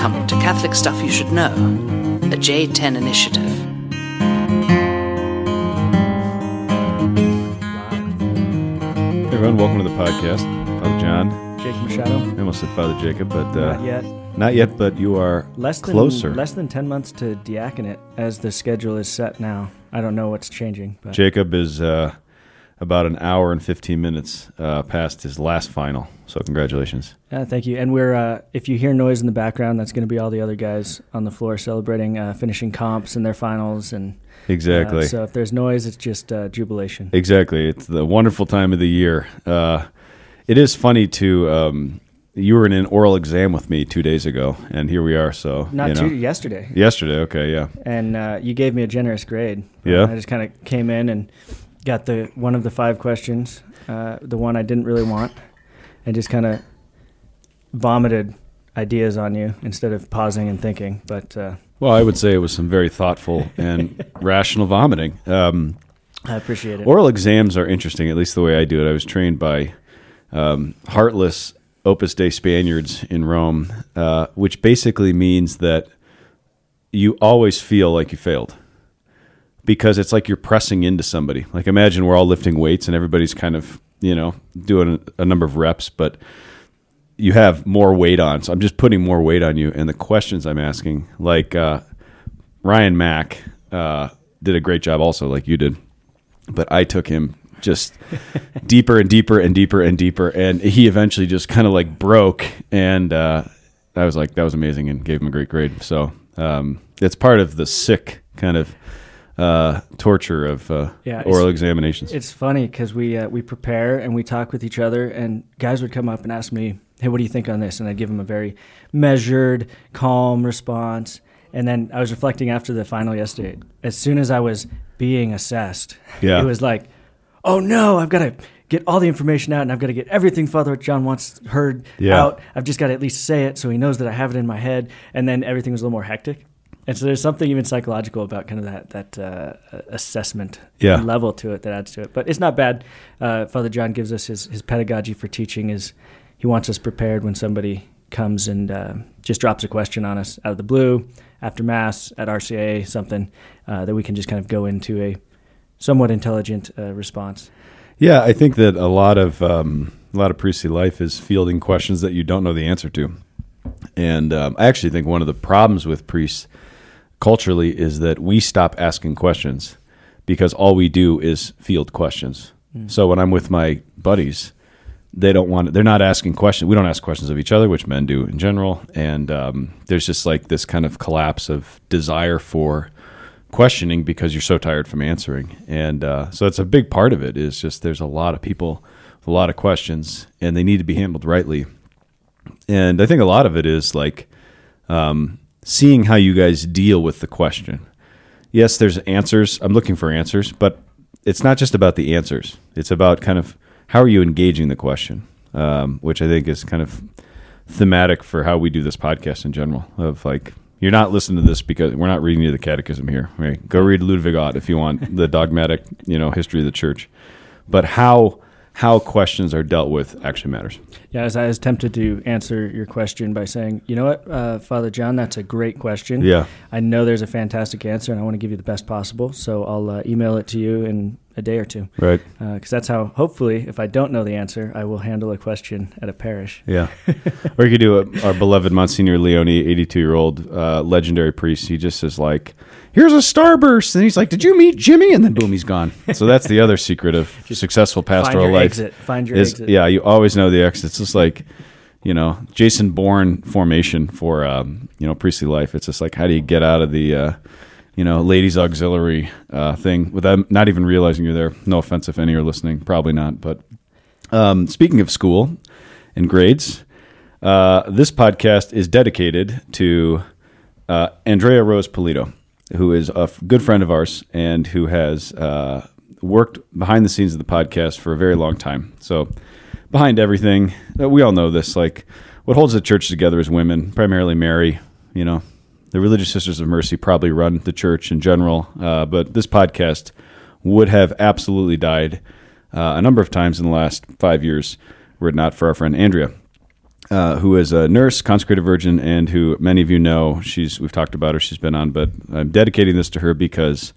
Welcome to Catholic Stuff You Should Know, a J10 initiative. Hey everyone, welcome to the podcast. Father John. Jake Machado. I almost said Father Jacob, but uh, Not yet. Not yet, but you are Less than closer. less than ten months to diaconate as the schedule is set now. I don't know what's changing, but Jacob is uh, about an hour and 15 minutes uh, past his last final. So congratulations. uh, thank you. And we're uh, if you hear noise in the background, that's going to be all the other guys on the floor celebrating uh, finishing comps and their finals. And uh, Exactly. so if there's noise, it's just uh, jubilation. Exactly. It's the wonderful time of the year. Uh, it is funny to. Um, you were in an oral exam with me two days ago, and here we are. So Not you know. too yesterday, yesterday. Okay, yeah, and uh, you gave me a generous grade. Yeah? I just kind of came in and got the one of the five questions, uh, the one I didn't really want, and just kind of vomited ideas on you instead of pausing and thinking. But uh, Well, I would say it was some very thoughtful and rational vomiting. Um, I appreciate it. Oral exams are interesting, at least the way I do it. I was trained by um, heartless Opus Dei Spaniards in Rome, uh, which basically means that you always feel like you failed because it's like you're pressing into somebody. Like imagine we're all lifting weights and everybody's kind of you know doing a, number of reps, but you have more weight on. So I'm just putting more weight on you, and the questions I'm asking, like uh, Ryan Mack, uh, did a great job also, like you did but I took him just deeper and deeper and deeper and deeper, and he eventually just kind of like broke. And uh, I was like, that was amazing, and gave him a great grade. So um, it's part of the sick kind of uh, torture of uh, Yeah, oral examinations. It's funny because we uh, we prepare and we talk with each other, and guys would come up and ask me, "Hey, what do you think on this?" And I'd give them a very measured, calm response. And then I was reflecting after the final yesterday. As soon as I was being assessed, Yeah. it was like, "Oh no, I've got to get all the information out, and I've got to get everything Father John wants heard Yeah. out. I've just got to at least say it so he knows that I have it in my head." And then everything was a little more hectic. And so there's something even psychological about kind of that that uh, assessment Yeah. level to it that adds to it. But it's not bad. Uh, Father John gives us his, his pedagogy for teaching is he wants us prepared when somebody comes and uh, just drops a question on us out of the blue after mass at RCIA something uh, that we can just kind of go into a somewhat intelligent uh, response. Yeah, I think that a lot of um, a lot of priestly life is fielding questions that you don't know the answer to, and um, I actually think one of the problems with priests culturally is that we stop asking questions because all we do is field questions. So when I'm with my buddies, they don't want they're not asking questions. We don't ask questions of each other, which men do in general, and um, there's just like this kind of collapse of desire for questioning because you're so tired from answering. And uh, so it's a big part of it is just there's a lot of people with a lot of questions and they need to be handled rightly. And I think a lot of it is like um, seeing how you guys deal with the question. Yes, there's answers. I'm looking for answers, but it's not just about the answers. It's about kind of how are you engaging the question, um, which I think is kind of thematic for how we do this podcast in general. Of like, you're not listening to this because we're not reading you the catechism here. Right? Go read Ludwig Ott if you want the dogmatic, you know, history of the church. But how how questions are dealt with actually matters. Yeah, as I was tempted to answer your question by saying, you know what, uh, Father John, that's a great question. Yeah. I know there's a fantastic answer, and I want to give you the best possible. So I'll uh, email it to you in a day or two. Right. because that's how hopefully if i don't know the answer i will handle a question at a parish Yeah. or you could do a, our beloved Monsignor Leone, 82 year old uh, legendary priest. He just is like, here's a starburst. And he's like, did you meet Jimmy? And then boom, he's gone. So that's the other secret of successful pastoral find your life. exit find your is, exit Yeah, you always know the exit. It's just like, you know, Jason Bourne formation for, um, you know, priestly life. It's just like, how do you get out of the, uh, you know, ladies auxiliary uh, thing without not even realizing you're there? No offense if any are listening, probably not. But um, speaking of school and grades, uh, this podcast is dedicated to uh, Andrea Rose Polito, who is a f- good friend of ours and who has uh, worked behind the scenes of the podcast for a very long time. So, behind everything, uh, we all know this. Like, what holds the church together is women, primarily Mary. You know, the Religious Sisters of Mercy probably run the church in general, uh, but this podcast would have absolutely died uh, a number of times in the last five years were it not for our friend Andrea. Uh, who is a nurse, consecrated virgin, and who many of you know. She's we've talked about her. She's been on, but I'm dedicating this to her because,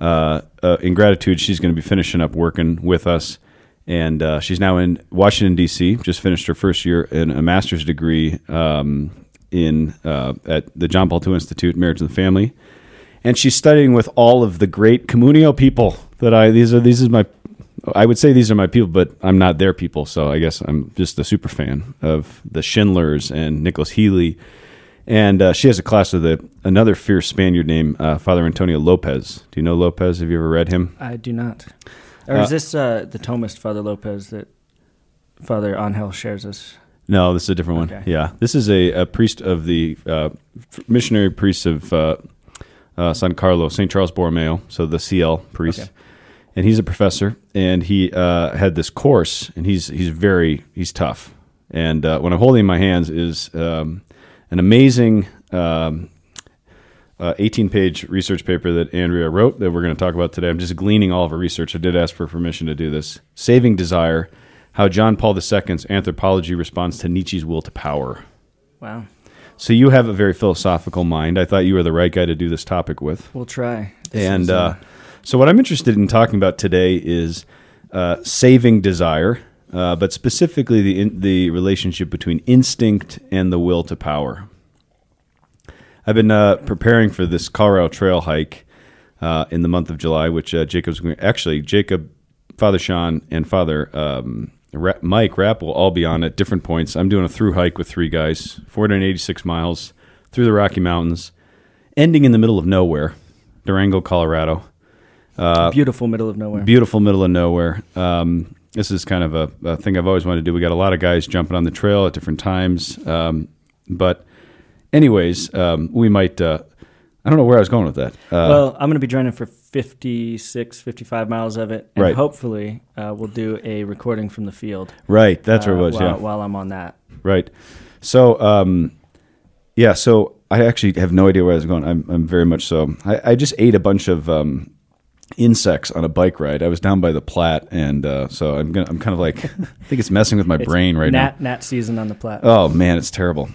uh, uh, in gratitude, she's going to be finishing up working with us, and uh, she's now in Washington D.C. Just finished her first year in a master's degree um, in uh, at the John Paul II Institute, Marriage and the Family, and she's studying with all of the great communio people that I these are these is my I would say these are my people, but I'm not their people. So I guess I'm just a super fan of the Schindlers and Nicholas Healy. And uh, she has a class with a, another fierce Spaniard named uh, Father Antonio Lopez. Do you know Lopez? Have you ever read him? I do not. Or is this uh, the Thomist Father Lopez that Father Angel shares us? No, this is a different one. Okay. Yeah, this is a, a priest of the uh, missionary priest of uh, uh, San Carlos, St. Charles Borromeo, so the CL priest. Okay. And he's a professor, and he uh, had this course, and he's he's very he's tough. And uh, what I'm holding in my hands is um, an amazing um, uh, 18 page research paper that Andrea wrote that we're going to talk about today. I'm just gleaning all of her research. I did ask for permission to do this. Saving Desire How John Paul II's Anthropology Responds to Nietzsche's Will to Power. Wow. So you have a very philosophical mind. I thought you were the right guy to do this topic with. We'll try. This and is, uh, so, what I'm interested in talking about today is uh, saving desire, uh, but specifically the in, the relationship between instinct and the will to power. I've been uh, preparing for this Colorado Trail hike uh, in the month of July, which uh, Jacob's going actually Jacob, Father Sean, and Father um, Mike Rapp will all be on at different points. I'm doing a through hike with three guys, 486 miles through the Rocky Mountains, ending in the middle of nowhere, Durango, Colorado. Beautiful middle of nowhere. Beautiful middle of nowhere. Um, this is kind of a, a thing I've always wanted to do. We got a lot of guys jumping on the trail at different times. Um, but, anyways, um, we might. Uh, I don't know where I was going with that. Uh, well, I'm going to be joining for 56, 55 miles of it, and Right. hopefully uh, we'll do a recording from the field. right. That's where it uh, was. while, yeah. while I'm on that. Right. So, um, yeah. So I actually have no idea where I was going. I'm, I'm very much so. I, I just ate a bunch of um, insects on a bike ride. I was down by the Platte, and uh, so I'm gonna. I'm kind of like. I think it's messing with my brain right now. Gnat, gnat season on the Platte. Oh man, it's terrible.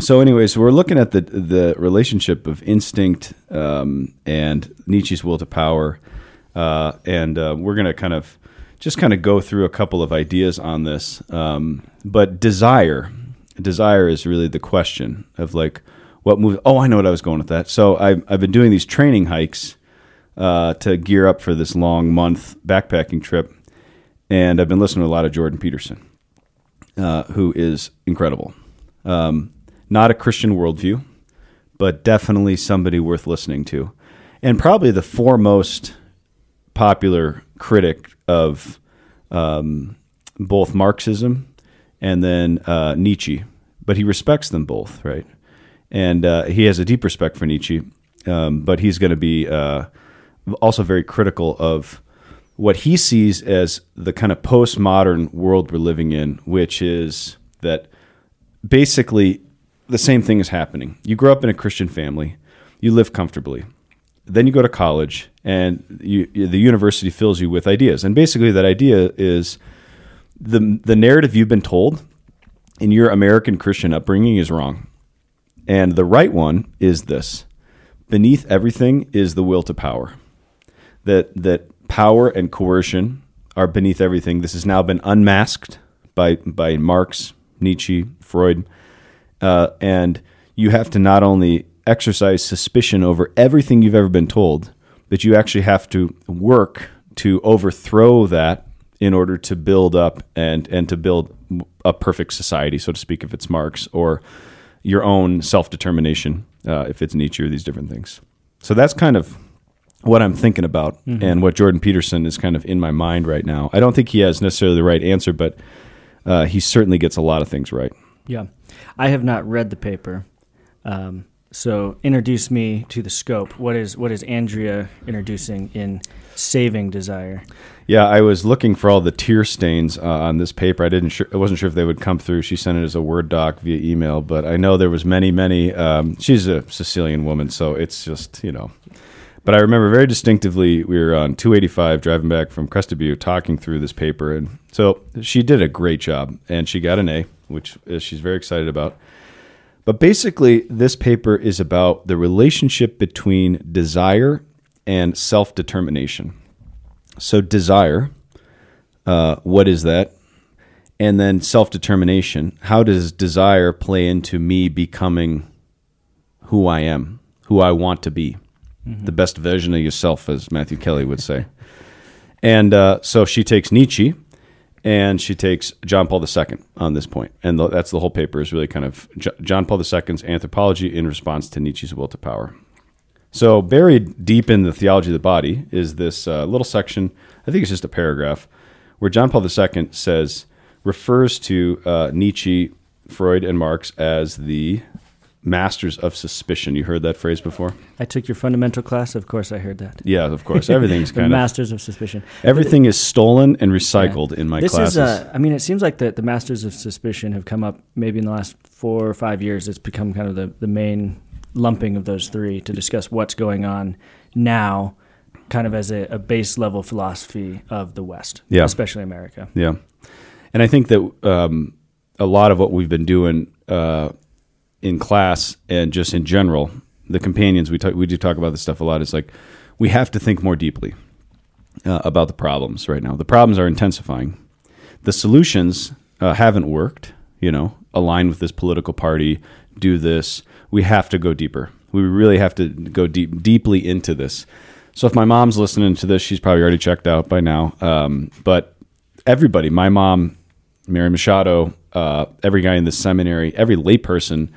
So, anyways, we're looking at the the relationship of instinct um, and Nietzsche's will to power, uh, and uh, we're going to kind of just kind of go through a couple of ideas on this. Um, but desire, desire is really the question of like what moves. Oh, I know what I was going with that. So I've I've been doing these training hikes uh, to gear up for this long month backpacking trip, and I've been listening to a lot of Jordan Peterson uh, who is incredible. Um, not a Christian worldview, but definitely somebody worth listening to. And probably the foremost popular critic of um, both Marxism and then uh, Nietzsche. But he respects them both, right? And uh, he has a deep respect for Nietzsche, um, but he's going to be uh, also very critical of what he sees as the kind of postmodern world we're living in, which is that basically the same thing is happening. You grow up in a Christian family, you live comfortably. Then you go to college, and you, the university fills you with ideas. And basically, that idea is the the narrative you've been told in your American Christian upbringing is wrong, and the right one is this: beneath everything is the will to power. That that power and coercion are beneath everything. This has now been unmasked by by Marx, Nietzsche, Freud, uh, and you have to not only exercise suspicion over everything you've ever been told, but you actually have to work to overthrow that in order to build up and and to build a perfect society, so to speak, if it's Marx, or your own self determination, uh, if it's Nietzsche, or these different things. So that's kind of what I'm thinking about and what Jordan Peterson is kind of in my mind right now. I don't think he has necessarily the right answer, but uh, he certainly gets a lot of things right. Yeah, I have not read the paper, um, so introduce me to the scope. What is what is Andrea introducing in Saving Desire? Yeah, I was looking for all the tear stains uh, on this paper. I didn't. Sure, I wasn't sure if they would come through. She sent it as a Word doc via email, but I know there was many, many. Um, she's a Sicilian woman, so it's just you know. But I remember very distinctively we were on 285 driving back from Crested Butte talking through this paper, and so she did a great job, and she got an A. which uh, she's very excited about. But basically, this paper is about the relationship between desire and self determination. So, desire, uh, what is that? And then self determination. How does desire play into me becoming who I am, who I want to be? The best version of yourself, as Matthew Kelly would say. and uh, so she takes Nietzsche and she takes John Paul II on this point, and the, that's the whole paper is really kind of J- John Paul II's anthropology in response to Nietzsche's will to power. So buried deep in the theology of the body is this uh, little section. I think it's just a paragraph where John Paul II says refers to uh, Nietzsche, Freud, and Marx as the masters of suspicion. You heard that phrase before? I took your fundamental class. Of course, I heard that. Yeah, of course. Everything's kind of masters of suspicion. everything is stolen and recycled in my this classes. is. Uh, I mean, it seems like the the masters of suspicion have come up maybe in the last four or five years. It's become kind of the the main lumping of those three to discuss what's going on now, kind of as a, a base level philosophy of the West, Yeah. especially America. Yeah, and I think that um, a lot of what we've been doing uh, in class and just in general, the companions we talk, we do talk about this stuff a lot. It's like we have to think more deeply uh, about the problems right now. The problems are intensifying. The solutions uh, haven't worked. You know, align with this political party, do this. We have to go deeper. We really have to go deep, deeply into this. So if my mom's listening to this, she's probably already checked out by now. Um, but everybody, my mom, Mary Machado, uh, every guy in the seminary, every layperson,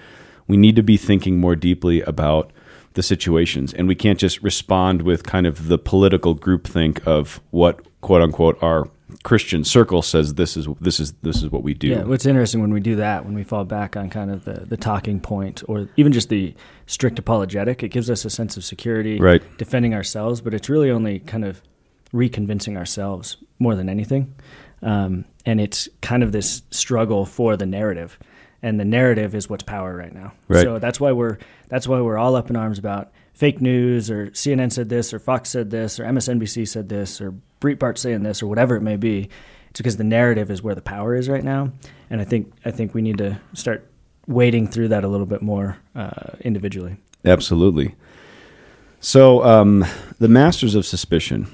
we need to be thinking more deeply about the situations, and we can't just respond with kind of the political groupthink of what quote unquote our Christian circle says this is this is this is what we do. Yeah, what's interesting when we do that, when we fall back on kind of the, the talking point or even just the strict apologetic, it gives us a sense of security, Right. defending ourselves, but it's really only kind of reconvincing ourselves more than anything. Um, and it's kind of this struggle for the narrative. And the narrative is what's power right now. Right. So that's why we're that's why we're all up in arms about fake news or CNN said this or Fox said this or MSNBC said this or Breitbart saying this or whatever it may be. It's because the narrative is where the power is right now, and I think I think we need to start wading through that a little bit more uh, individually. Absolutely. So, um, the masters of suspicion,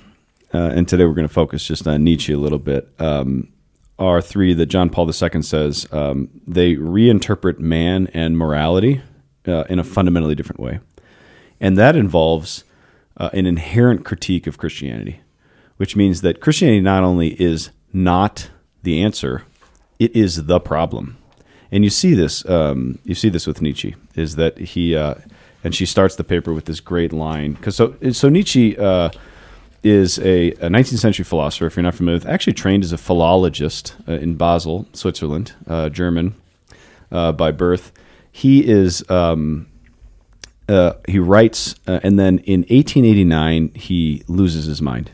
uh, and today we're going to focus just on Nietzsche a little bit, um, are three that John Paul II says um, they reinterpret man and morality uh, in a fundamentally different way. And that involves uh, an inherent critique of Christianity, which means that Christianity not only is not the answer, it is the problem. And you see this, um, you see this with Nietzsche, is that he, uh, and she starts the paper with this great line, because so so Nietzsche uh, is a, a 19th century philosopher. If you're not familiar with, actually trained as a philologist uh, in Basel, Switzerland, uh, German uh, by birth. He is um, uh, he writes, uh, and then in 1889 he loses his mind.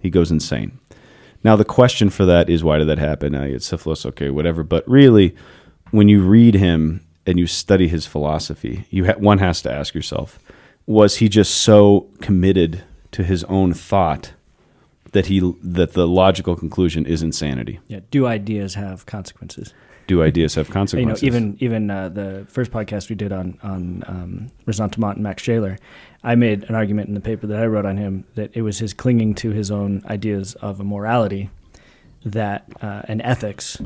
He goes insane. Now the question for that is why did that happen? I get syphilis, okay, whatever. But really, when you read him and you study his philosophy, you ha- one has to ask yourself: Was he just so committed to his own thought that he that the logical conclusion is insanity? Yeah. Do ideas have consequences? Do ideas have you know, consequences? even even uh, the first podcast we did on on um, Ressentiment and Max Scheler, I made an argument in the paper that I wrote on him that it was his clinging to his own ideas of a morality, that uh, and ethics,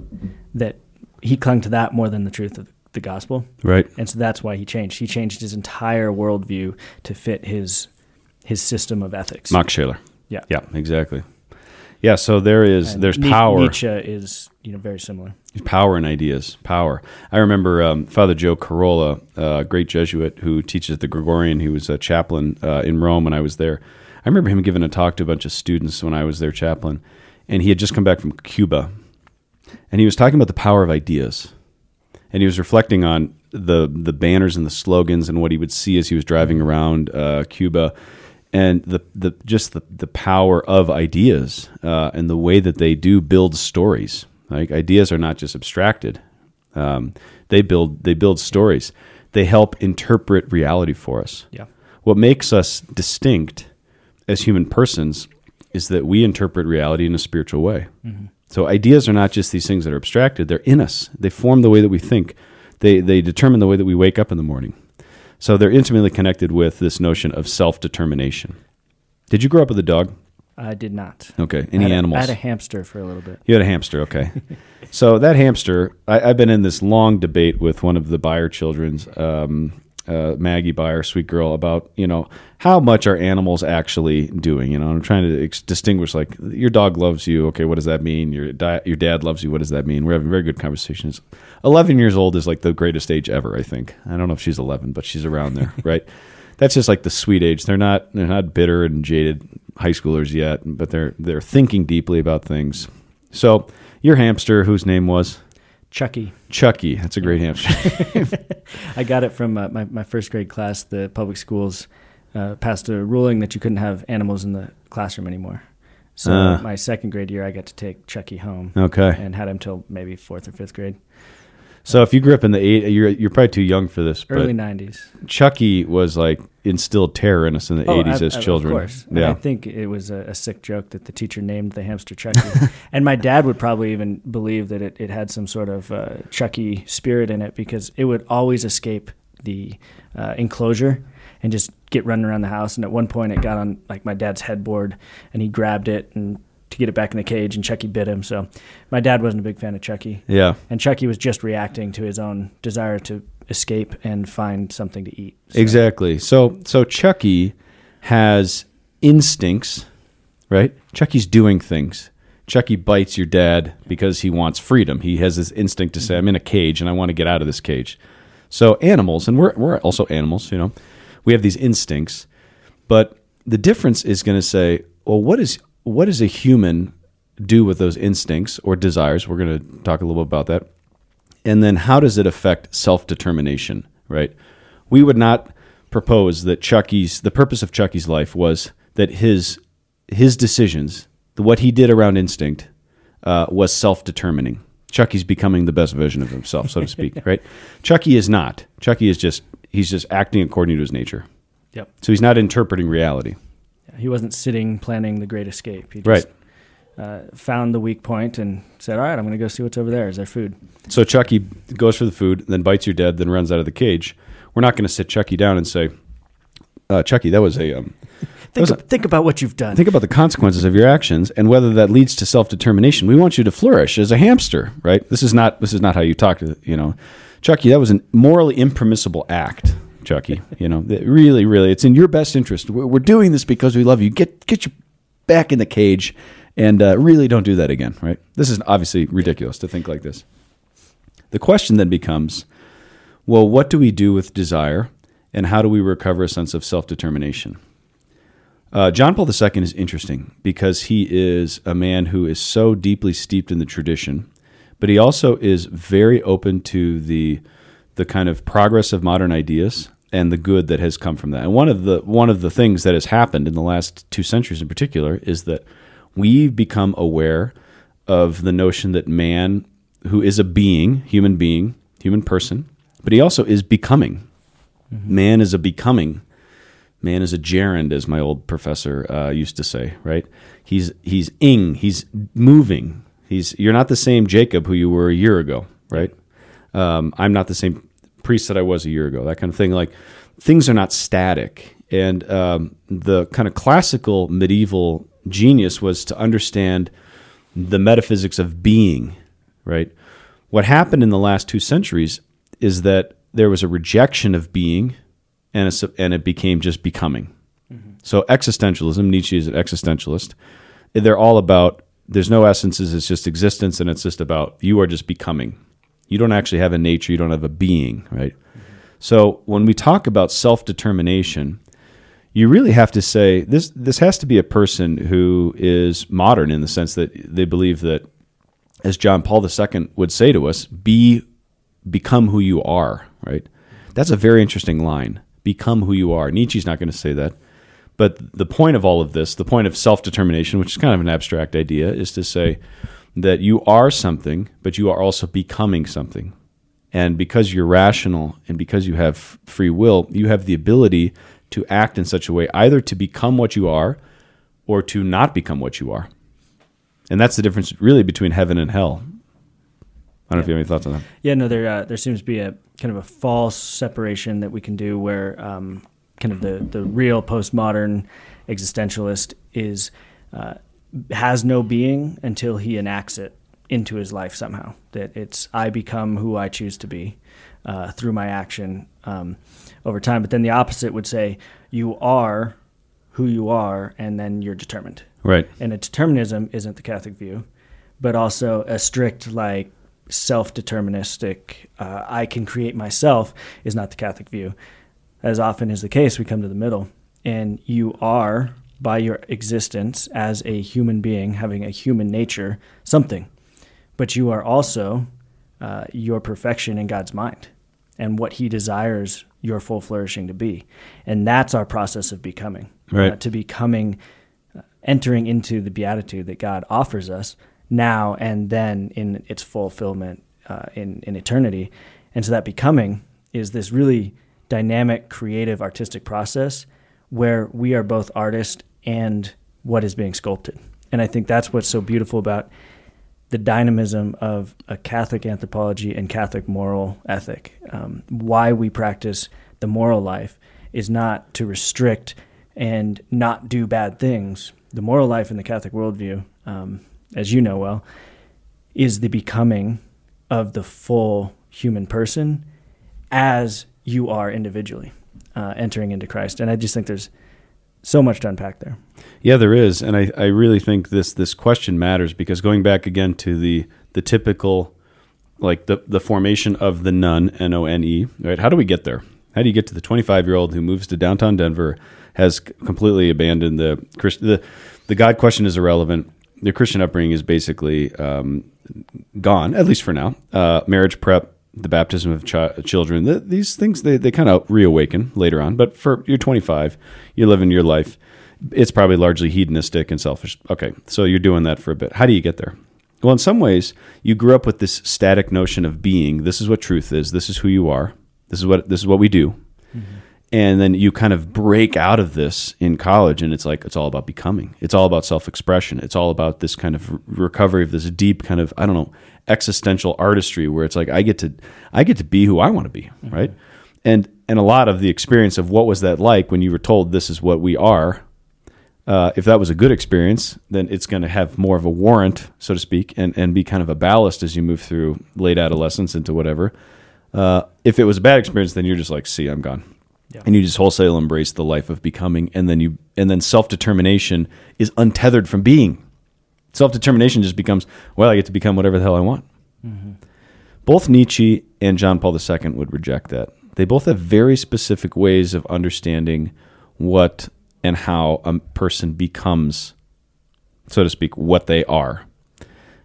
that he clung to that more than the truth of the gospel, right. and so that's why he changed. He changed his entire worldview to fit his his system of ethics. Max Scheler. Yeah. Yeah, exactly. Yeah, so there is And there's power. Nietzsche is you know very similar. power in ideas power i remember um, father joe carola a great jesuit who teaches the gregorian he was a chaplain uh, in rome when i was there i remember him giving a talk to a bunch of students when i was their chaplain and he had just come back from cuba and he was talking about the power of ideas and he was reflecting on the the banners and the slogans and what he would see as he was driving around uh, Cuba, and the the just the, the power of ideas uh, and the way that they do build stories. Like ideas are not just abstracted; um, they build they build stories. They help interpret reality for us. Yeah. What makes us distinct as human persons is that we interpret reality in a spiritual way. So ideas are not just these things that are abstracted; they're in us. They form the way that we think. They they determine the way that we wake up in the morning. So they're intimately connected with this notion of self determination. Did you grow up with a dog? I did not. Okay. Any had a- animals? I had a hamster for a little bit. You had a hamster, okay. so that hamster, I, I've been in this long debate with one of the Byer children's, um, uh, Maggie Byer, sweet girl, about you know how much are animals actually doing. You know, I'm trying to ex- distinguish like your dog loves you. Okay, what does that mean? Your di- your dad loves you. What does that mean? We're having very good conversations. 11 years old is like the greatest age ever. I think. I don't know if she's 11, but she's around there, right? That's just like the sweet age. They're not they're not bitter and jaded high schoolers yet, but they're they're thinking deeply about things. So your hamster, whose name was Chucky. Chucky, that's a great hamster. I got it from uh, my, my first grade class. The public schools uh, passed a ruling that you couldn't have animals in the classroom anymore. So Ah. my second grade year, I got to take Chucky home okay, and had him till maybe fourth or fifth grade. So if you grew up in the eight, you're you're probably too young for this, Early 90s. Chucky was like instilled terror in us in the Oh, 80s I- as I- children. Of course. Yeah. I think it was a, a sick joke that the teacher named the hamster Chucky. and my dad would probably even believe that it, it had some sort of uh, Chucky spirit in it because it would always escape the uh, enclosure and just get running around the house. And at one point, it got on like my dad's headboard and he grabbed it and to get it back in the cage and Chucky bit him. So my dad wasn't a big fan of Chucky. yeah. And Chucky was just reacting to his own desire to escape and find something to eat. So- Exactly. So so Chucky has instincts, right? Chucky's doing things. Chucky bites your dad because he wants freedom. He has this instinct to say, "I'm in a cage and I want to get out of this cage." So animals, and we're we're also animals, you know. We have these instincts, but the difference is going to say, well, what is what does a human do with those instincts or desires? We're going to talk a little bit about that. And then how does it affect self-determination right? We would not propose that chucky's the purpose of chucky's life was that his his decisions what he did around instinct uh, was self-determining. Chucky's becoming the best version of himself so to speak right? Chucky is not. Chucky is just he's just acting according to his nature. Yep. so he's not interpreting reality He wasn't sitting planning the great escape. He Right. just uh, found the weak point and said, "All right, I'm going to go see what's over there. Is there food?" So Chucky goes for the food, then bites your dad, then runs out of the cage. We're not going to sit Chucky down and say, uh, "Chucky, that was a um, Think, was a- think about what you've done. think about the consequences of your actions and whether that leads to self determination. We want you to flourish as a hamster, right? This is not this is not how you talk to you know, Chucky. That was a morally impermissible act, Chucky. You know, really, really, it's in your best interest. We're, doing this because we love you. Get get you back in the cage, and uh, really don't do that again, right? This is obviously ridiculous to think like this. The question then becomes, well, what do we do with desire, and how do we recover a sense of self determination? Uh, John Paul II is interesting because he is a man who is so deeply steeped in the tradition, but he also is very open to the the kind of progress of modern ideas and the good that has come from that. And one of the one of the things that has happened in the last two centuries in particular is that we've become aware of the notion that man, who is a being, human being, human person, but he also is becoming. Man is a becoming man is a gerund, as my old professor uh, used to say. Right? He's he's ing. He's moving. He's you're not the same Jacob who you were a year ago. Right? Um, I'm not the same priest that I was a year ago. That kind of thing. Like things are not static. And um, the kind of classical medieval genius was to understand the metaphysics of being. Right? What happened in the last two centuries is that there was a rejection of being and, a, and it became just becoming. So existentialism, Nietzsche is an existentialist. They're all about there's no essences, it's just existence, and it's just about you are just becoming. You don't actually have a nature, you don't have a being, right? So when we talk about self determination, you really have to say this this has to be a person who is modern in the sense that they believe that as John Paul II would say to us, be become who you are, right? That's a very interesting line. Become who you are. Nietzsche's not going to say that. But the point of all of this, the point of self determination, which is kind of an abstract idea, is to say that you are something, but you are also becoming something. And because you're rational and because you have free will, you have the ability to act in such a way either to become what you are or to not become what you are. and that's the difference really between heaven and hell. I don't know if you have any thoughts on that. Yeah, no, there uh, there seems to be a kind of a false separation that we can do where um, kind of the the real postmodern existentialist is uh, has no being until he enacts it into his life somehow. That it's I become who I choose to be uh, through my action um, over time. But then the opposite would say you are who you are, and then you're determined. Right. And a determinism isn't the Catholic view, but also a strict like self-deterministic uh, i can create myself is not the catholic view as often is the case we come to the middle and you are by your existence as a human being having a human nature something but you are also uh, your perfection in god's mind and what he desires your full flourishing to be and that's our process of becoming Right. uh, to becoming uh, entering into the beatitude that god offers us now and then in its fulfillment uh, in, in eternity. And so that becoming is this really dynamic, creative, artistic process where we are both artist and what is being sculpted. And I think that's what's so beautiful about the dynamism of a Catholic anthropology and Catholic moral ethic. Um, why we practice the moral life is not to restrict and not do bad things. The moral life in the Catholic worldview, um, as you know well, is the becoming of the full human person as you are individually uh, entering into Christ. And I just think there's so much to unpack there. Yeah, there is, and I, I really think this this question matters because going back again to the the typical like the the formation of the nun N O N E right? How do we get there? How do you get to the 25 year old who moves to downtown Denver has completely abandoned the Christ the the God question is irrelevant. The Christian upbringing is basically um, gone, at least for now. Uh, marriage prep, the baptism of chi- children, th these things they, they kind of reawaken later on. But for you're 25, you're living your life. It's probably largely hedonistic and selfish. Okay, so you're doing that for a bit. How do you get there? Well, in some ways, you grew up with this static notion of being. This is what truth is. This is who you are. This is what this is what we do. Mm-hmm. And then you kind of break out of this in college, and it's like it's all about becoming. It's all about self-expression. It's all about this kind of recovery of this deep kind of I don't know existential artistry, where it's like I get to I get to be who I want to be, right? And and a lot of the experience of what was that like when you were told this is what we are uh, if that was a good experience, then it's going to have more of a warrant, so to speak, and, and be kind of a ballast as you move through late adolescence into whatever. Uh, if it was a bad experience, then you're just like, see, I'm gone. Yeah. And you just wholesale embrace the life of becoming, and then you and then self determination is untethered from being. Self determination just becomes, well, I get to become whatever the hell I want. Both Nietzsche and John Paul II would reject that. They both have very specific ways of understanding what and how a person becomes, so to speak, what they are.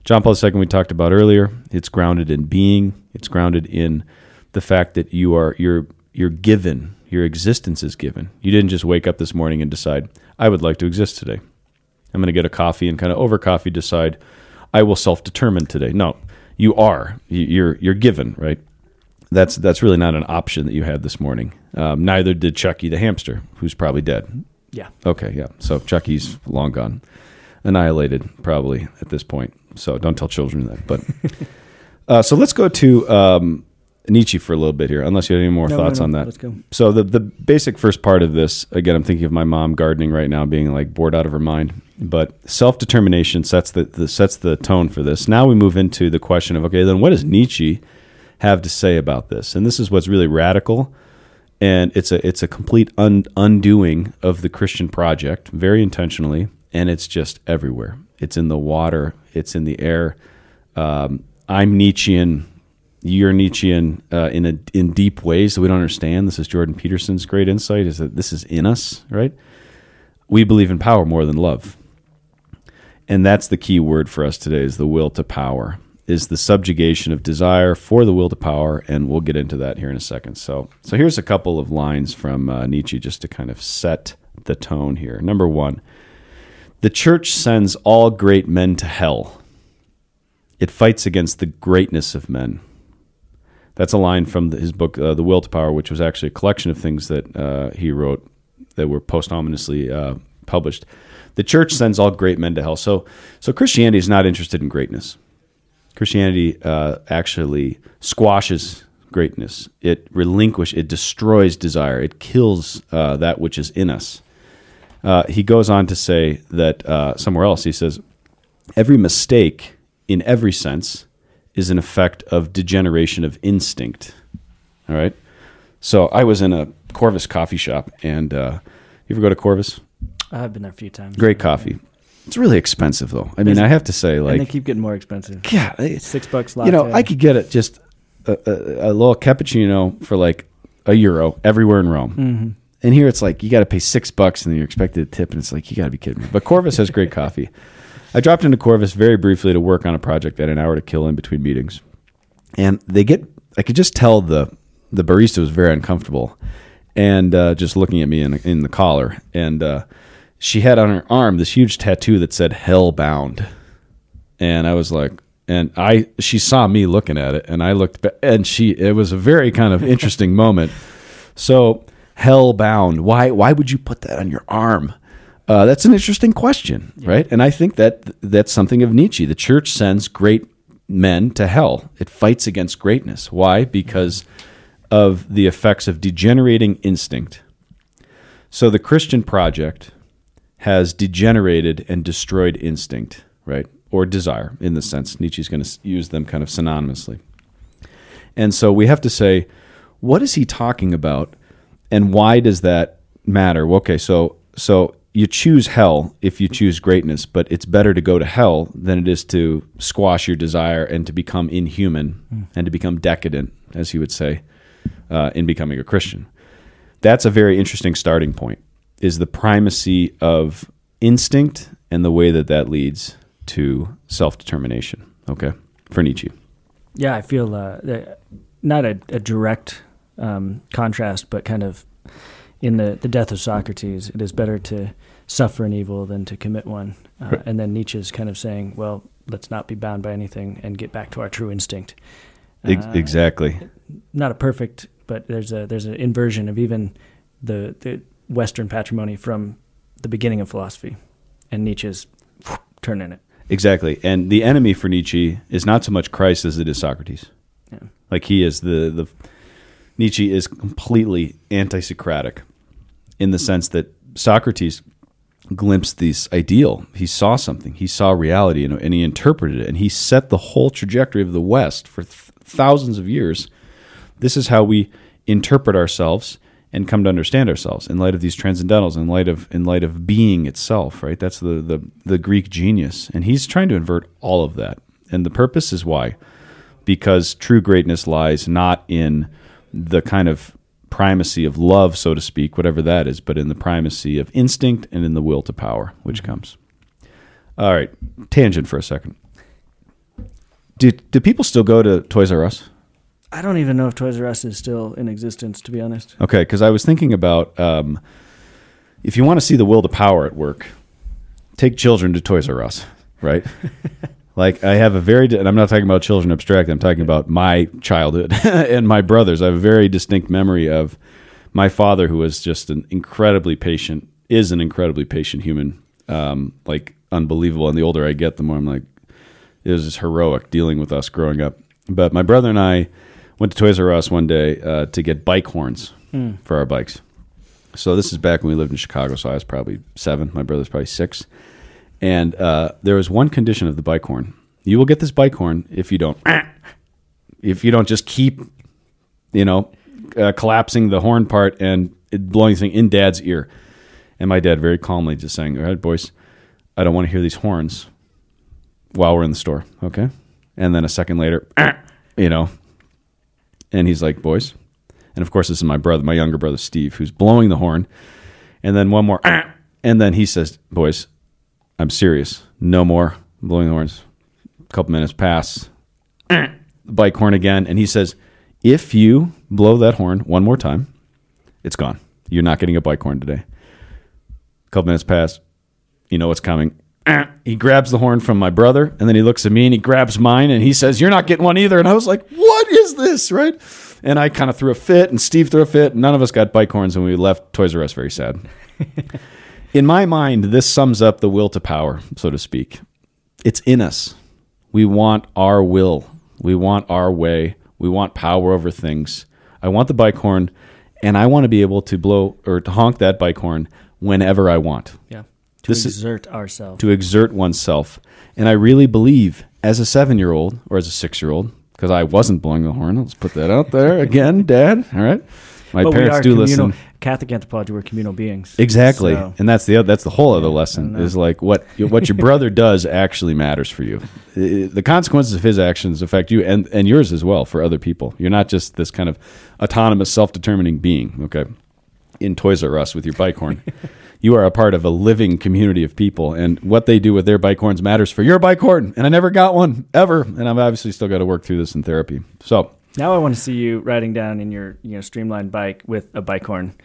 John Paul II, we talked about earlier, it's grounded in being. It's grounded in the fact that you are you're you're given. Your existence is given. You didn't just wake up this morning and decide, I would like to exist today. I'm going to get a coffee and kind of over coffee decide I will self determine today. No, you are. You- You're you're given, right? That's that's really not an option that you had this morning. Um, neither did Chucky the hamster, who's probably dead. Yeah. Okay, yeah. So Chucky's long gone, annihilated probably at this point. So don't tell children that. But uh, so let's go to um, Nietzsche for a little bit here, unless you have any more No, thoughts no, on that. Let's go. So the the basic first part of this, again, I'm thinking of my mom gardening right now, being like bored out of her mind. But self determination sets the, the sets the tone for this. Now we move into the question of okay, then what does Nietzsche have to say about this? And this is what's really radical, and it's a it's a complete un, undoing of the Christian project, very intentionally, and it's just everywhere. It's in the water, it's in the air. Um, I'm Nietzschean you're Nietzschean uh, in a in deep ways that we don't understand. This is Jordan Peterson's great insight: is that this is in us, right? We believe in power more than love, and that's the key word for us today: is the will to power, is the subjugation of desire for the will to power, and we'll get into that here in a second. So, so here's a couple of lines from uh, Nietzsche just to kind of set the tone here. Number one: the church sends all great men to hell. It fights against the greatness of men. That's a line from his book, uh, The Will to Power, which was actually a collection of things that uh, he wrote that were posthumously uh, published. The church sends all great men to hell. So, so Christianity is not interested in greatness. Christianity uh, actually squashes greatness. It relinquish. It destroys desire. It kills uh, that which is in us. Uh, he goes on to say that somewhere else he says, every mistake in every sense is an effect of degeneration of instinct. All right. So I was in a Corvus coffee shop, and uh, you ever go to Corvus? I've been there a few times. Great coffee. It's really expensive, though. I mean? I have to say, and they keep getting more expensive. yeah, Six bucks you know, I could get it just a, a, a little cappuccino for like a euro everywhere in Rome. Mm-hmm. And here it's like you got to pay six bucks and then you're expected to tip, and it's like you got to be kidding me. But Corvus has great coffee. I dropped into Corvus very briefly to work on a project. Had an hour to kill in between meetings, and they get. I could just tell the the barista was very uncomfortable, and uh, just looking at me in in the collar, and uh, she had on her arm this huge tattoo that said "Hell Bound," and I was like. And I, she saw me looking at it, and I looked, and she. It was a very kind of interesting moment. So hell bound. Why why would you put that on your arm? Uh, that's an interesting question, right? And I think that that's something of Nietzsche. The church sends great men to hell. It fights against greatness. Why? Because of the effects of degenerating instinct. So the Christian project has degenerated and destroyed instinct, right? Or desire, in the sense Nietzsche's going to use them kind of synonymously. And so we have to say, what is he talking about, and why does that matter? Okay, so so you choose hell if you choose greatness, but it's better to go to hell than it is to squash your desire and to become inhuman and to become decadent, as he would say, uh, in becoming a Christian. That's a very interesting starting point. Is the primacy of instinct and the way that that leads to self determination. Okay, for Nietzsche. Yeah, I feel uh, that- not a, a direct um, contrast, but kind of in the, the death of Socrates, it is better to suffer an evil than to commit one. Uh, Right. And then Nietzsche's kind of saying, well, let's not be bound by anything and get back to our true instinct. Uh, exactly. Not a perfect, but there's a there's an inversion of even the the Western patrimony from the beginning of philosophy, and Nietzsche's turning it. Exactly. And the enemy for Nietzsche is not so much Christ as it is Socrates. Yeah. Like he is the, the Nietzsche is completely anti Socratic in the sense that Socrates glimpsed this ideal. He saw something, he saw reality, and, and he interpreted it, and he set the whole trajectory of the West for th- thousands of years. This is how we interpret ourselves and come to understand ourselves in light of these transcendentals, in light of in light of being itself. Right? That's the the, the Greek genius, and he's trying to invert all of that. And the purpose is why, because true greatness lies not in the kind of primacy of love, so to speak, whatever that is, but in the primacy of instinct and in the will to power, which comes. All right, tangent for a second. Do do people still go to Toys R Us? I don't even know if Toys R Us is still in existence, to be honest. Okay, because I was thinking about um, if you want to see the will to power at work, take children to Toys R Us, right? like I have a very, and I'm not talking about children abstract. I'm talking about my childhood and my brothers. I have a very distinct memory of my father, who was just an incredibly patient, is an incredibly patient human, um, like unbelievable. And the older I get, the more I'm like, it was just heroic dealing with us growing up. But my brother and I went to Toys R Us one day uh, to get bike horns for our bikes. So this is back when we lived in Chicago. So I was probably seven. My brother's probably six. And uh, there was one condition of the bike horn: you will get this bike horn if you don't, if you don't just keep, you know, uh, collapsing the horn part and blowing thing in Dad's ear. And my dad very calmly just saying, "All right, boys, I don't want to hear these horns while we're in the store, okay?" And then a second later, you know, and he's like, "Boys," and of course this is my brother, my younger brother Steve, who's blowing the horn, and then one more, and then he says, "Boys, I'm serious, no more blowing the horns." A couple minutes pass, bike horn again, and he says, "If you blow that horn one more time, it's gone. You're not getting a bike horn today." A couple minutes pass, you know what's coming. He grabs the horn from my brother, and then he looks at me and he grabs mine, and he says, "You're not getting one either." And I was like, "What is this?" Right? And I kind of threw a fit, and Steve threw a fit. None of us got bike horns, and we left Toys R Us very sad. In my mind, this sums up the will to power, so to speak. It's in us. We want our will. We want our way. We want power over things. I want the bike horn, and I want to be able to blow or to honk that bike horn whenever I want. Yeah. To This is- exert ourselves. to exert oneself. And I really believe, as a seven year old or as a six year old, because I wasn't blowing the horn, let's put that out there again, Dad. All right. My but parents do communal, listen. Catholic anthropology, we're communal beings. Exactly, So- and that's the that's the whole other lesson uh, is like what what your brother does actually matters for you. The consequences of his actions affect you and and yours as well for other people. You're not just this kind of autonomous, self determining being. Okay, in Toys R Us with your bike horn. You are a part of a living community of people, and what they do with their bike horns matters for your bike horn. And I never got one ever, and I've obviously still got to work through this in therapy. So Now I want to see you riding down in your you know streamlined bike with a bike horn,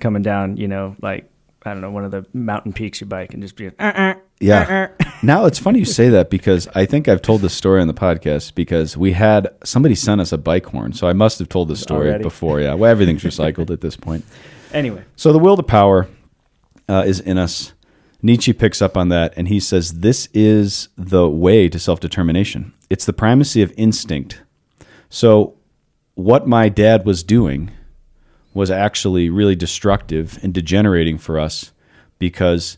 coming down. You know, like I don't know one of the mountain peaks you bike and just be. Uh-uh, Yeah. Uh, uh. now it's funny you say that because I think I've told this story on the podcast because we had somebody sent us a bike horn. So I must have told this story Already? before. Yeah. Well, everything's recycled at this point. Anyway, So the will to power uh, is in us. Nietzsche picks up on that and he says this is the way to self determination. It's the primacy of instinct. So what my dad was doing was actually really destructive and degenerating for us because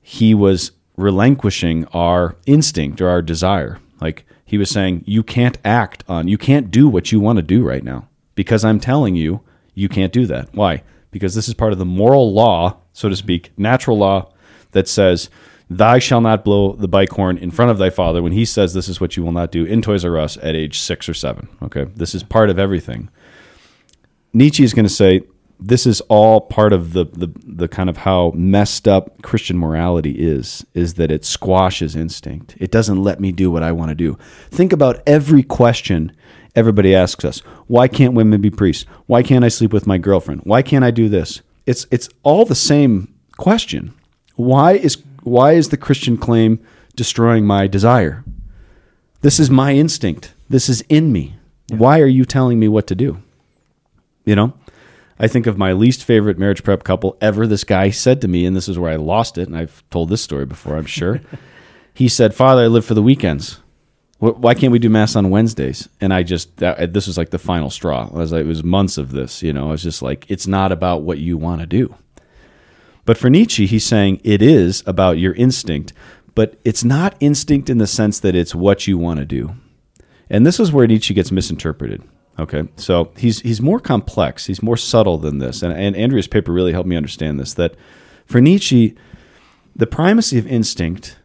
he was relinquishing our instinct or our desire. Like he was saying, you can't act on, you can't do what you want to do right now because I'm telling you, you can't do that. Why? Because this is part of the moral law, so to speak, natural law that says, Thou shall not blow the bike horn in front of thy father when he says this is what you will not do in Toys R Us at age six or seven. Okay. This is part of everything. Nietzsche is going to say this is all part of the, the the kind of how messed up Christian morality is is that it squashes instinct. It doesn't let me do what I want to do. Think about every question everybody asks us. Why can't women be priests? Why can't I sleep with my girlfriend? Why can't I do this? It's it's all the same question. Why is why is the Christian claim destroying my desire? This is my instinct. This is in me. Why are you telling me what to do? You know, I think of my least favorite marriage prep couple ever. This guy said to me, and this is where I lost it, and I've told this story before, I'm sure. he said, Father, I live for the weekends. Why can't we do mass on Wednesdays? And I just, that, this was like the final straw. I was like, it was months of this, you know, I was just like, it's not about what you want to do. But for Nietzsche, he's saying it is about your instinct, but it's not instinct in the sense that it's what you want to do. And this is where Nietzsche gets misinterpreted. Okay, so he's he's more complex. He's more subtle than this. And, and Andrea's paper really helped me understand this. That for Nietzsche, the primacy of instinct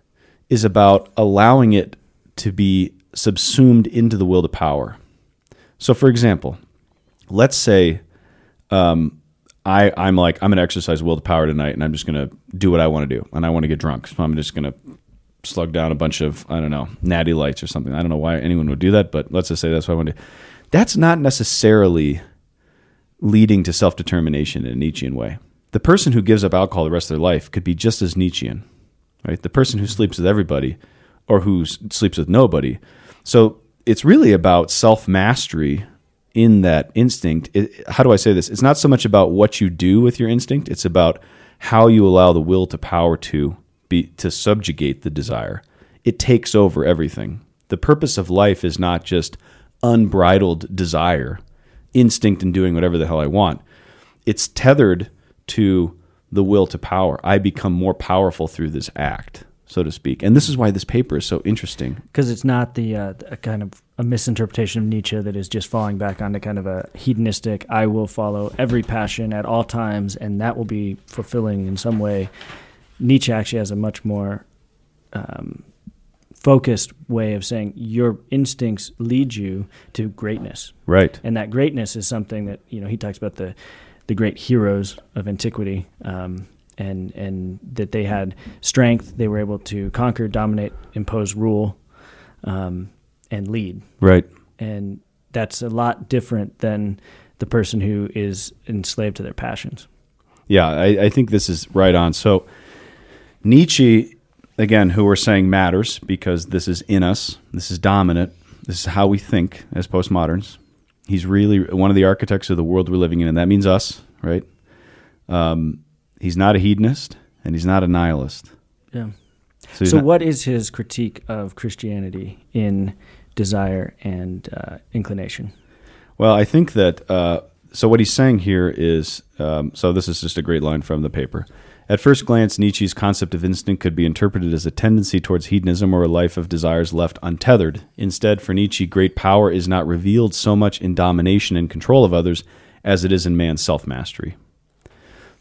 is about allowing it to be subsumed into the will to power. So, for example, let's say um, I, I'm like, I'm going to exercise will to power tonight, and I'm just going to do what I want to do, and I want to get drunk. So I'm just going to slug down a bunch of, I don't know, natty lights or something. I don't know why anyone would do that, but let's just say that's what I want to do. That's not necessarily leading to self determination in a Nietzschean way. The person who gives up alcohol the rest of their life could be just as Nietzschean, right? The person who sleeps with everybody or who sleeps with nobody. So it's really about self mastery in that instinct. It, how do I say this? It's not so much about what you do with your instinct, it's about how you allow the will to power to be to subjugate the desire. It takes over everything. The purpose of life is not just unbridled desire, instinct and doing whatever the hell I want. It's tethered to the will to power. I become more powerful through this act, so to speak. And this is why this paper is so interesting. because it's not the uh, a kind of a misinterpretation of Nietzsche that is just falling back onto kind of a hedonistic. I will follow every passion at all times, and that will be fulfilling in some way. Nietzsche actually has a much more um, focused way of saying your instincts lead you to greatness, Right. and that greatness is something that you know he talks about the the great heroes of antiquity um, and and that they had strength they were able to conquer dominate impose rule um, and lead Right. and that's a lot different than the person who is enslaved to their passions Yeah, I, I think this is right on. So Nietzsche, again, who we're saying matters because this is in us, this is dominant, this is how we think as postmoderns. He's really one of the architects of the world we're living in, and that means us, right? Um, he's not a hedonist, and he's not a nihilist. Yeah. So, So, what is his critique of Christianity in desire and uh, inclination? Well, I think that uh, so what he's saying here is um, so this is just a great line from the paper. At first glance, Nietzsche's concept of instinct could be interpreted as a tendency towards hedonism or a life of desires left untethered. Instead, for Nietzsche, great power is not revealed so much in domination and control of others as it is in man's self mastery.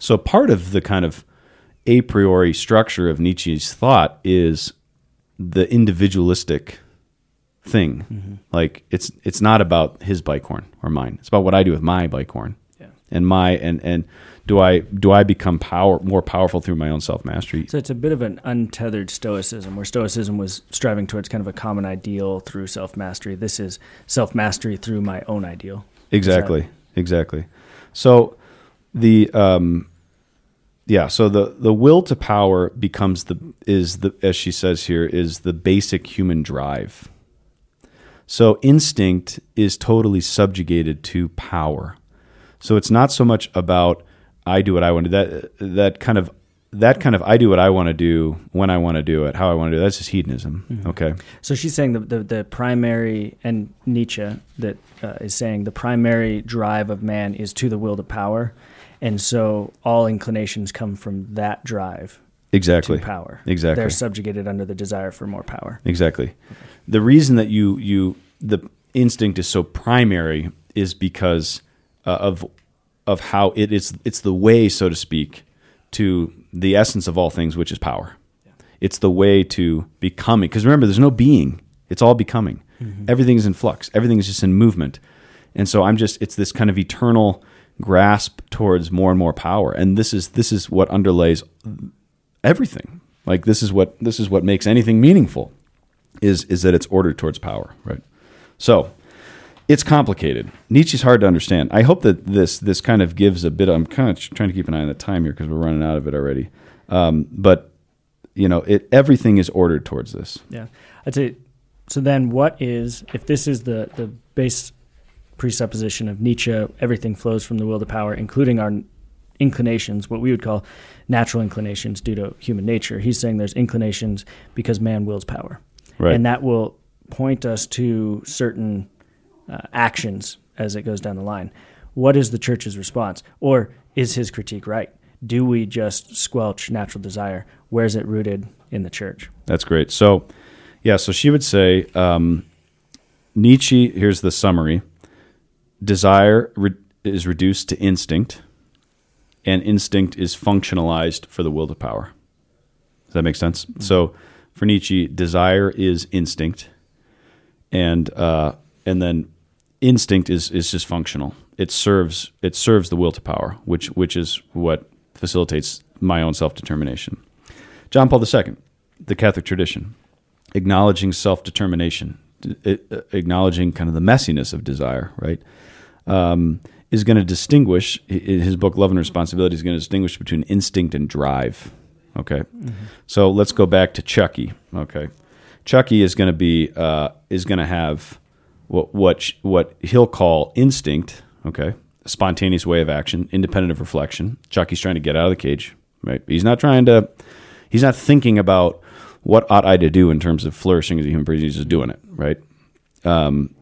So, part of the kind of a priori structure of Nietzsche's thought is the individualistic thing. Like it's it's not about his bike horn or mine. It's about what I do with my bike horn. Yeah. And my and and do I do I become power more powerful through my own self mastery? So, it's a bit of an untethered stoicism, where stoicism was striving towards kind of a common ideal through self mastery. This is self mastery through my own ideal. Exactly. Exactly. So the um yeah, so the the will to power becomes the is the as she says here is the basic human drive. So instinct is totally subjugated to power. So it's not so much about I do what I want to that that kind of that kind of I do what I want to do when I want to do it, how I want to do it. That's just hedonism. Okay. So she's saying the, the, the primary, and Nietzsche that uh, is saying the primary drive of man is to the will to power. And so all inclinations come from that drive Exactly. to power. Exactly. They're subjugated under the desire for more power. Exactly. The reason that you you the instinct is so primary is because uh, of of how it is it's the way so to speak to the essence of all things which is power. It's the way to becoming because remember there's no being. It's all becoming. Everything is in flux. Everything is just in movement. And so I'm just it's this kind of eternal grasp towards more and more power. And this is this is what underlays everything. Like this is what this is what makes anything meaningful is is that it's ordered towards power, right? So it's complicated. Nietzsche's hard to understand. I hope that this this kind of gives a bit. Of I'm kind of trying to keep an eye on the time here because we're running out of it already. Um, but you know, it everything is ordered towards this. Yeah. I'd say, so then what is, if this is the, the base presupposition of Nietzsche, everything flows from the will to power, including our inclinations, what we would call natural inclinations due to human nature. He's saying there's inclinations because man wills power. Right. And that will point us to certain uh, actions as it goes down the line. What is the church's response? Or is his critique right? Do we just squelch natural desire? Where's it rooted in the church? That's great. So, yeah, so she would say um, Nietzsche, here's the summary desire re- is reduced to instinct, and instinct is functionalized for the will to power. Does that make sense? So, for Nietzsche, desire is instinct, and uh, and then instinct is is just functional. It serves it serves the will to power, which which is what facilitates my own self determination. John Paul II, the Catholic tradition, acknowledging self determination, acknowledging kind of the messiness of desire, right? Um, is going to distinguish in his book Love and Responsibility is going to distinguish between instinct and drive. Okay, so let's go back to Chucky. Okay, Chucky is going to be uh, is going to have what what what he'll call instinct. Okay, a spontaneous way of action, independent of reflection. Chucky's trying to get out of the cage. Right, he's not trying to. He's not thinking about what ought I to do in terms of flourishing as a human being. He's just doing it. Right, um,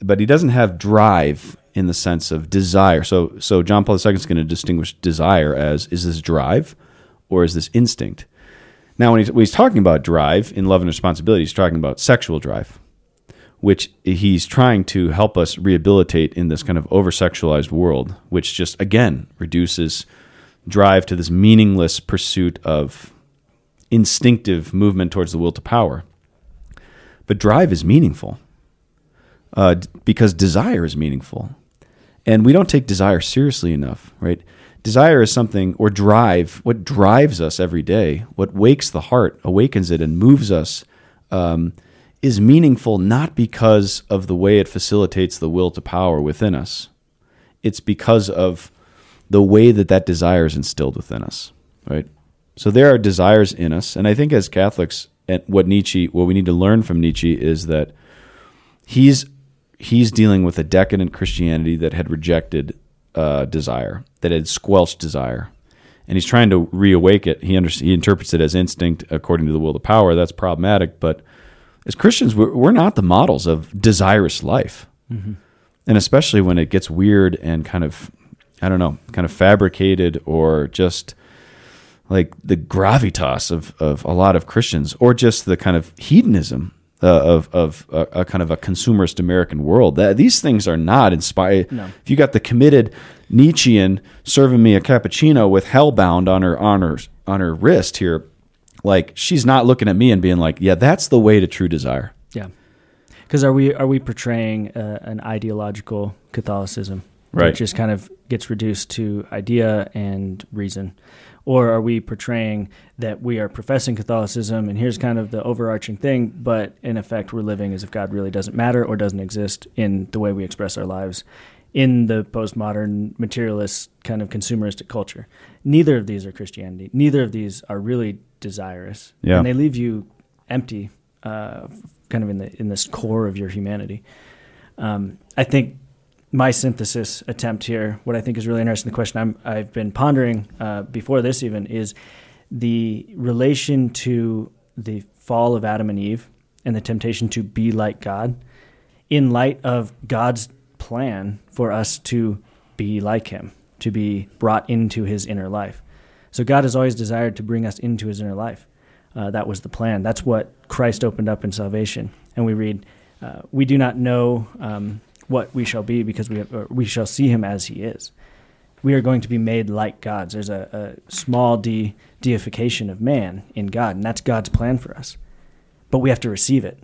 but he doesn't have drive in the sense of desire. So so John Paul II is going to distinguish desire as is this drive or is this instinct? Now, when he's, when he's talking about drive in love and responsibility, he's talking about sexual drive, which he's trying to help us rehabilitate in this kind of over sexualized world, which just, again, reduces drive to this meaningless pursuit of instinctive movement towards the will to power. But drive is meaningful uh, because desire is meaningful. And we don't take desire seriously enough, right? Desire is something, or drive, what drives us every day, what wakes the heart, awakens it, and moves us, um, is meaningful not because of the way it facilitates the will to power within us. It's because of the way that that desire is instilled within us, right? So there are desires in us, and I think as Catholics, and what Nietzsche, what we need to learn from Nietzsche is that he's he's dealing with a decadent Christianity that had rejected uh, desire, that had squelched desire, and he's trying to reawake it. He under, he interprets it as instinct according to the will to power. That's problematic. But as Christians, we're, we're not the models of desirous life, mm-hmm. and especially when it gets weird and kind of I don't know, kind of fabricated or just like the gravitas of, of a lot of Christians, or just the kind of hedonism uh, of of a, a, kind of a consumerist American world. That these things are not inspired. No. If you got the committed Nietzschean serving me a cappuccino with hellbound on her on her on her wrist here, like she's not looking at me and being like, "Yeah, that's the way to true desire." Yeah, because are we are we portraying uh, an ideological Catholicism? Right. It just kind of gets reduced to idea and reason. Or are we portraying that we are professing Catholicism and here's kind of the overarching thing, but in effect we're living as if God really doesn't matter or doesn't exist in the way we express our lives in the postmodern materialist kind of consumeristic culture. Neither of these are Christianity. Neither of these are really desirous. Yeah. And they leave you empty, uh, kind of in the in this core of your humanity. Um, I think my synthesis attempt here, what I think is really interesting, the question i have been pondering uh, before this even is the relation to the fall of Adam and Eve and the temptation to be like God in light of God's plan for us to be like Him, to be brought into His inner life. So God has always desired to bring us into His inner life. Uh, that was the plan. That's what Christ opened up in salvation. And we read, uh, we do not know. Um, what we shall be because we have, we shall see him as he is. We are going to be made like gods. There's a, a small de, deification of man in God, and that's God's plan for us. But we have to receive it.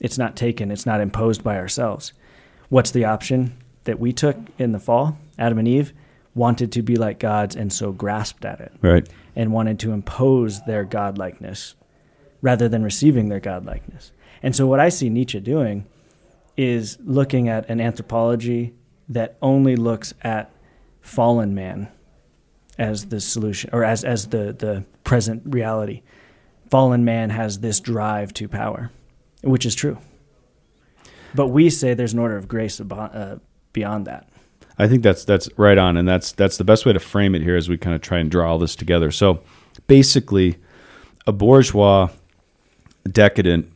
It's not taken, it's not imposed by ourselves. What's the option that we took in the fall? Adam and Eve wanted to be like gods and so grasped at it. Right. And wanted to impose their godlikeness rather than receiving their godlikeness. And so what I see Nietzsche doing is looking at an anthropology that only looks at fallen man as the solution or as, as the, the present reality. Fallen man has this drive to power, which is true. But we say there's an order of grace uh, beyond that. I think that's that's right on, and that's that's the best way to frame it here as we kind of try and draw all this together. So, basically, a bourgeois, decadent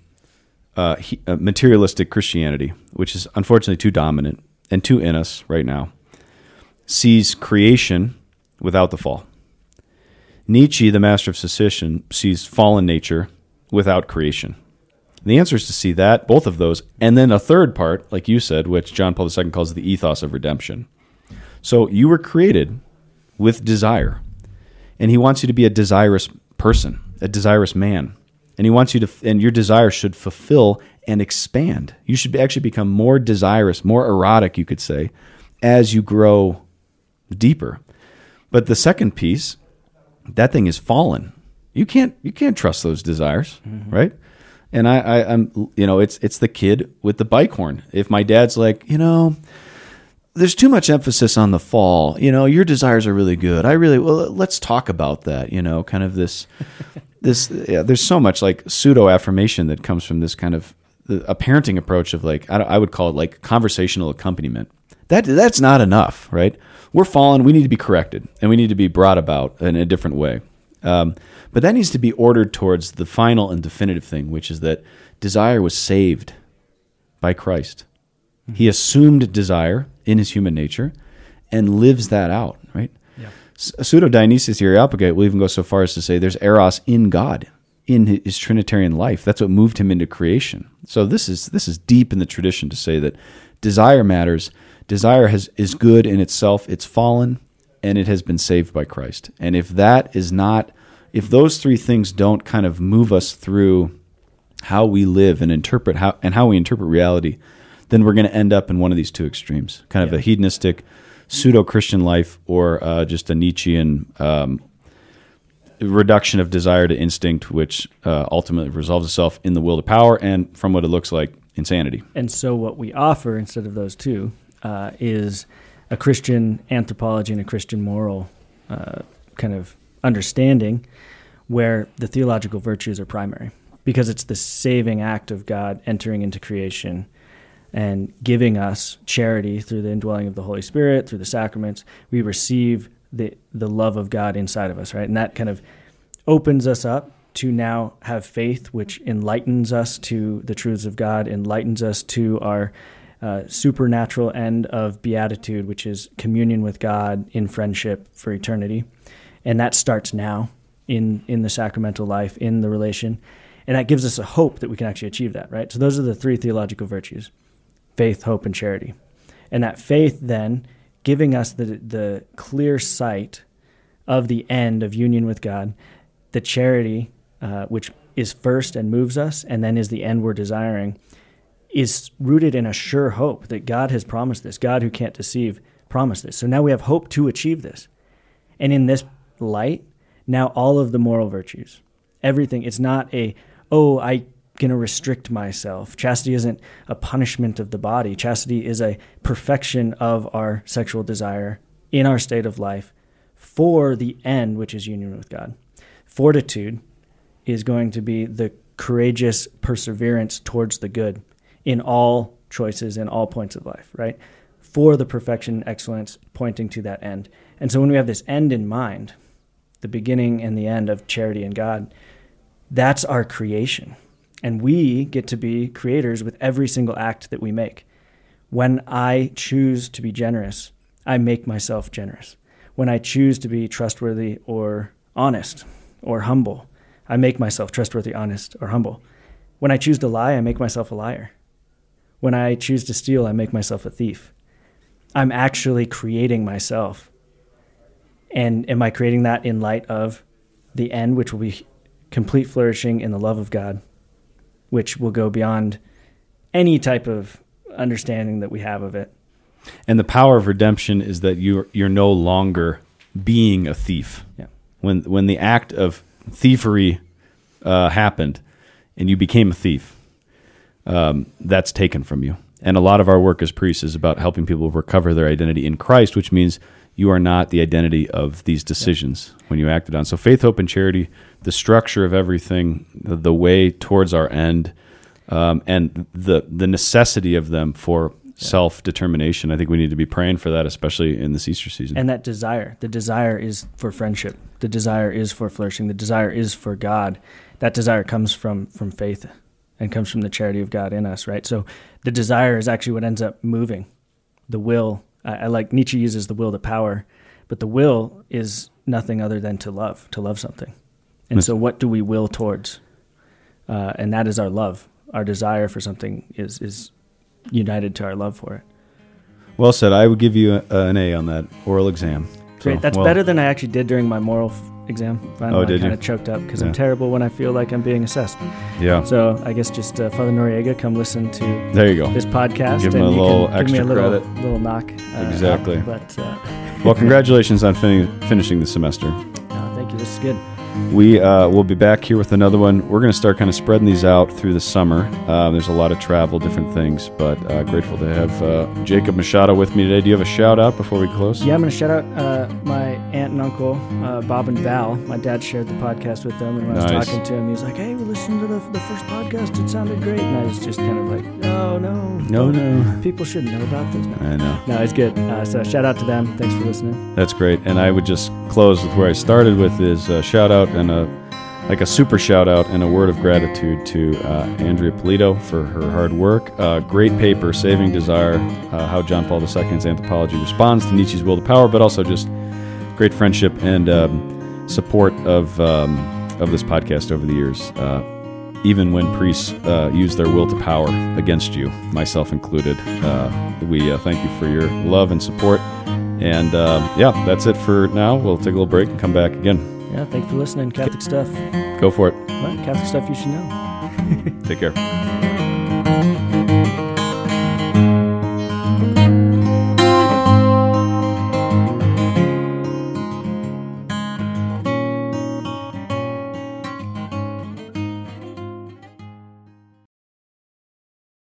uh, he, uh, materialistic Christianity, which is unfortunately too dominant and too in us right now, sees creation without the fall. Nietzsche, the master of suspicion, sees fallen nature without creation. And the answer is to see that, both of those, and then a third part, like you said, which John Paul II calls the ethos of redemption. So you were created with desire, and he wants you to be a desirous person, a desirous man and he wants you to and your desire should fulfill and expand you should actually become more desirous more erotic you could say as you grow deeper but the second piece that thing is fallen you can't you can't trust those desires mm-hmm. right and I, I i'm you know it's it's the kid with the bike horn if my dad's like you know there's too much emphasis on the fall. You know, your desires are really good. I really well. Let's talk about that. You know, kind of this this yeah, there's so much like pseudo affirmation that comes from this kind of a parenting approach of like I, I would call it like conversational accompaniment. That that's not enough, right? We're fallen. We need to be corrected, and we need to be brought about in a different way. Um, but that needs to be ordered towards the final and definitive thing, which is that desire was saved by Christ. He assumed desire in his human nature and lives that out? Pseudo Dionysius the Areopagite will even go so far as to say there's eros in God, in his Trinitarian life. That's what moved him into creation. So this is this is deep in the tradition to say that desire matters. Desire has is good in itself. It's fallen, and it has been saved by Christ. And if that is not, if those three things don't kind of move us through how we live and interpret how and how we interpret reality, then we're going to end up in one of these two extremes, kind of yeah. a hedonistic pseudo Christian life or uh, just a Nietzschean um, reduction of desire to instinct, which uh, ultimately resolves itself in the will to power and, from what it looks like, insanity. And so, what we offer instead of those two uh, is a Christian anthropology and a Christian moral uh, kind of understanding where the theological virtues are primary because it's the saving act of God entering into creation and giving us charity through the indwelling of the Holy Spirit, through the sacraments. We receive the the love of God inside of us, right? And that kind of opens us up to now have faith, which enlightens us to the truths of God, enlightens us to our uh, supernatural end of beatitude, which is communion with God in friendship for eternity, and that starts now in in the sacramental life, in the relation, and that gives us a hope that we can actually achieve that, right? So those are the three theological virtues: faith, hope, and charity, and that faith then giving us the the clear sight of the end of union with God, the charity uh, which is first and moves us, and then is the end we're desiring is rooted in a sure hope that God has promised this. God, who can't deceive, promised this. So now we have hope to achieve this. And in this light, now all of the moral virtues, everything, it's not a, oh, I going to restrict myself. Chastity isn't a punishment of the body. Chastity is a perfection of our sexual desire in our state of life for the end, which is union with God. Fortitude is going to be the courageous perseverance towards the good in all choices in all points of life, right? For the perfection, excellence, pointing to that end. And so when we have this end in mind, the beginning and the end of charity and God, that's our creation. And we get to be creators with every single act that we make. When I choose to be generous, I make myself generous. When I choose to be trustworthy or honest or humble, I make myself trustworthy, honest, or humble. When I choose to lie, I make myself a liar. When I choose to steal, I make myself a thief. I'm actually creating myself. And am I creating that in light of the end, which will be complete flourishing in the love of God, which will go beyond any type of understanding that we have of it? And the power of redemption is that you're you're no longer being a thief. Yeah. When when the act of thievery uh, happened, and you became a thief, um, that's taken from you. And a lot of our work as priests is about helping people recover their identity in Christ, which means you are not the identity of these decisions when you acted on. So faith, hope, and charity, the structure of everything, the, the way towards our end, um, and the the necessity of them for self determination. I think we need to be praying for that, especially in this Easter season. And that desire, the desire is for friendship. The desire is for flourishing. The desire is for God. That desire comes from from faith and comes from the charity of God in us, right? So the desire is actually what ends up moving. The will, I, I like Nietzsche uses the will to power, but the will is nothing other than to love, to love something. And so, what do we will towards? Uh, and that is our love. Our desire for something is is united to our love for it. Well said. I would give you a, an A on that oral exam. Great. So, That's well, better than I actually did during my moral f- exam. Finally, Oh, did I kind of choked up because Yeah. I'm terrible when I feel like I'm being assessed. Yeah. So I guess just uh, Father Noriega, come listen to There you go. this podcast. Give him and a little can give me a extra little, credit. little knock. Uh, Exactly. up. But uh, Well, congratulations on fin- finishing the semester. no, thank you. This is good. We uh, will be back here with another one. We're going to start kind of spreading these out through the summer. Uh, there's a lot of travel, different things, but uh, grateful to have uh, Jacob Machado with me today. Do you have a shout out before we close? Yeah, I'm going to shout out uh, my aunt and uncle, uh, Bob and Val. My dad shared the podcast with them, and when I was talking to him, he was like, "Hey, we listened to the, the first podcast. It sounded great." And I was just kind of like, "No, no, No, no. People shouldn't know about this." I know. no it's good. Uh, so shout out to them. Thanks for listening. That's great. And I would just close with where I started with is a shout out and a like a super shout out and a word of gratitude to uh, Andrea Polito for her hard work. Uh, great paper, Saving Desire, uh, how John Paul II's anthropology responds to Nietzsche's will to power, but also just great friendship and um, support of um, of this podcast over the years. Uh, even when priests uh, use their will to power against you, myself included, uh, we thank you for your love and support. And uh, yeah, that's it for now. We'll take a little break and come back again. Yeah, thanks for listening. Catholic stuff. Go for it. Well, Catholic stuff you should know. Take care.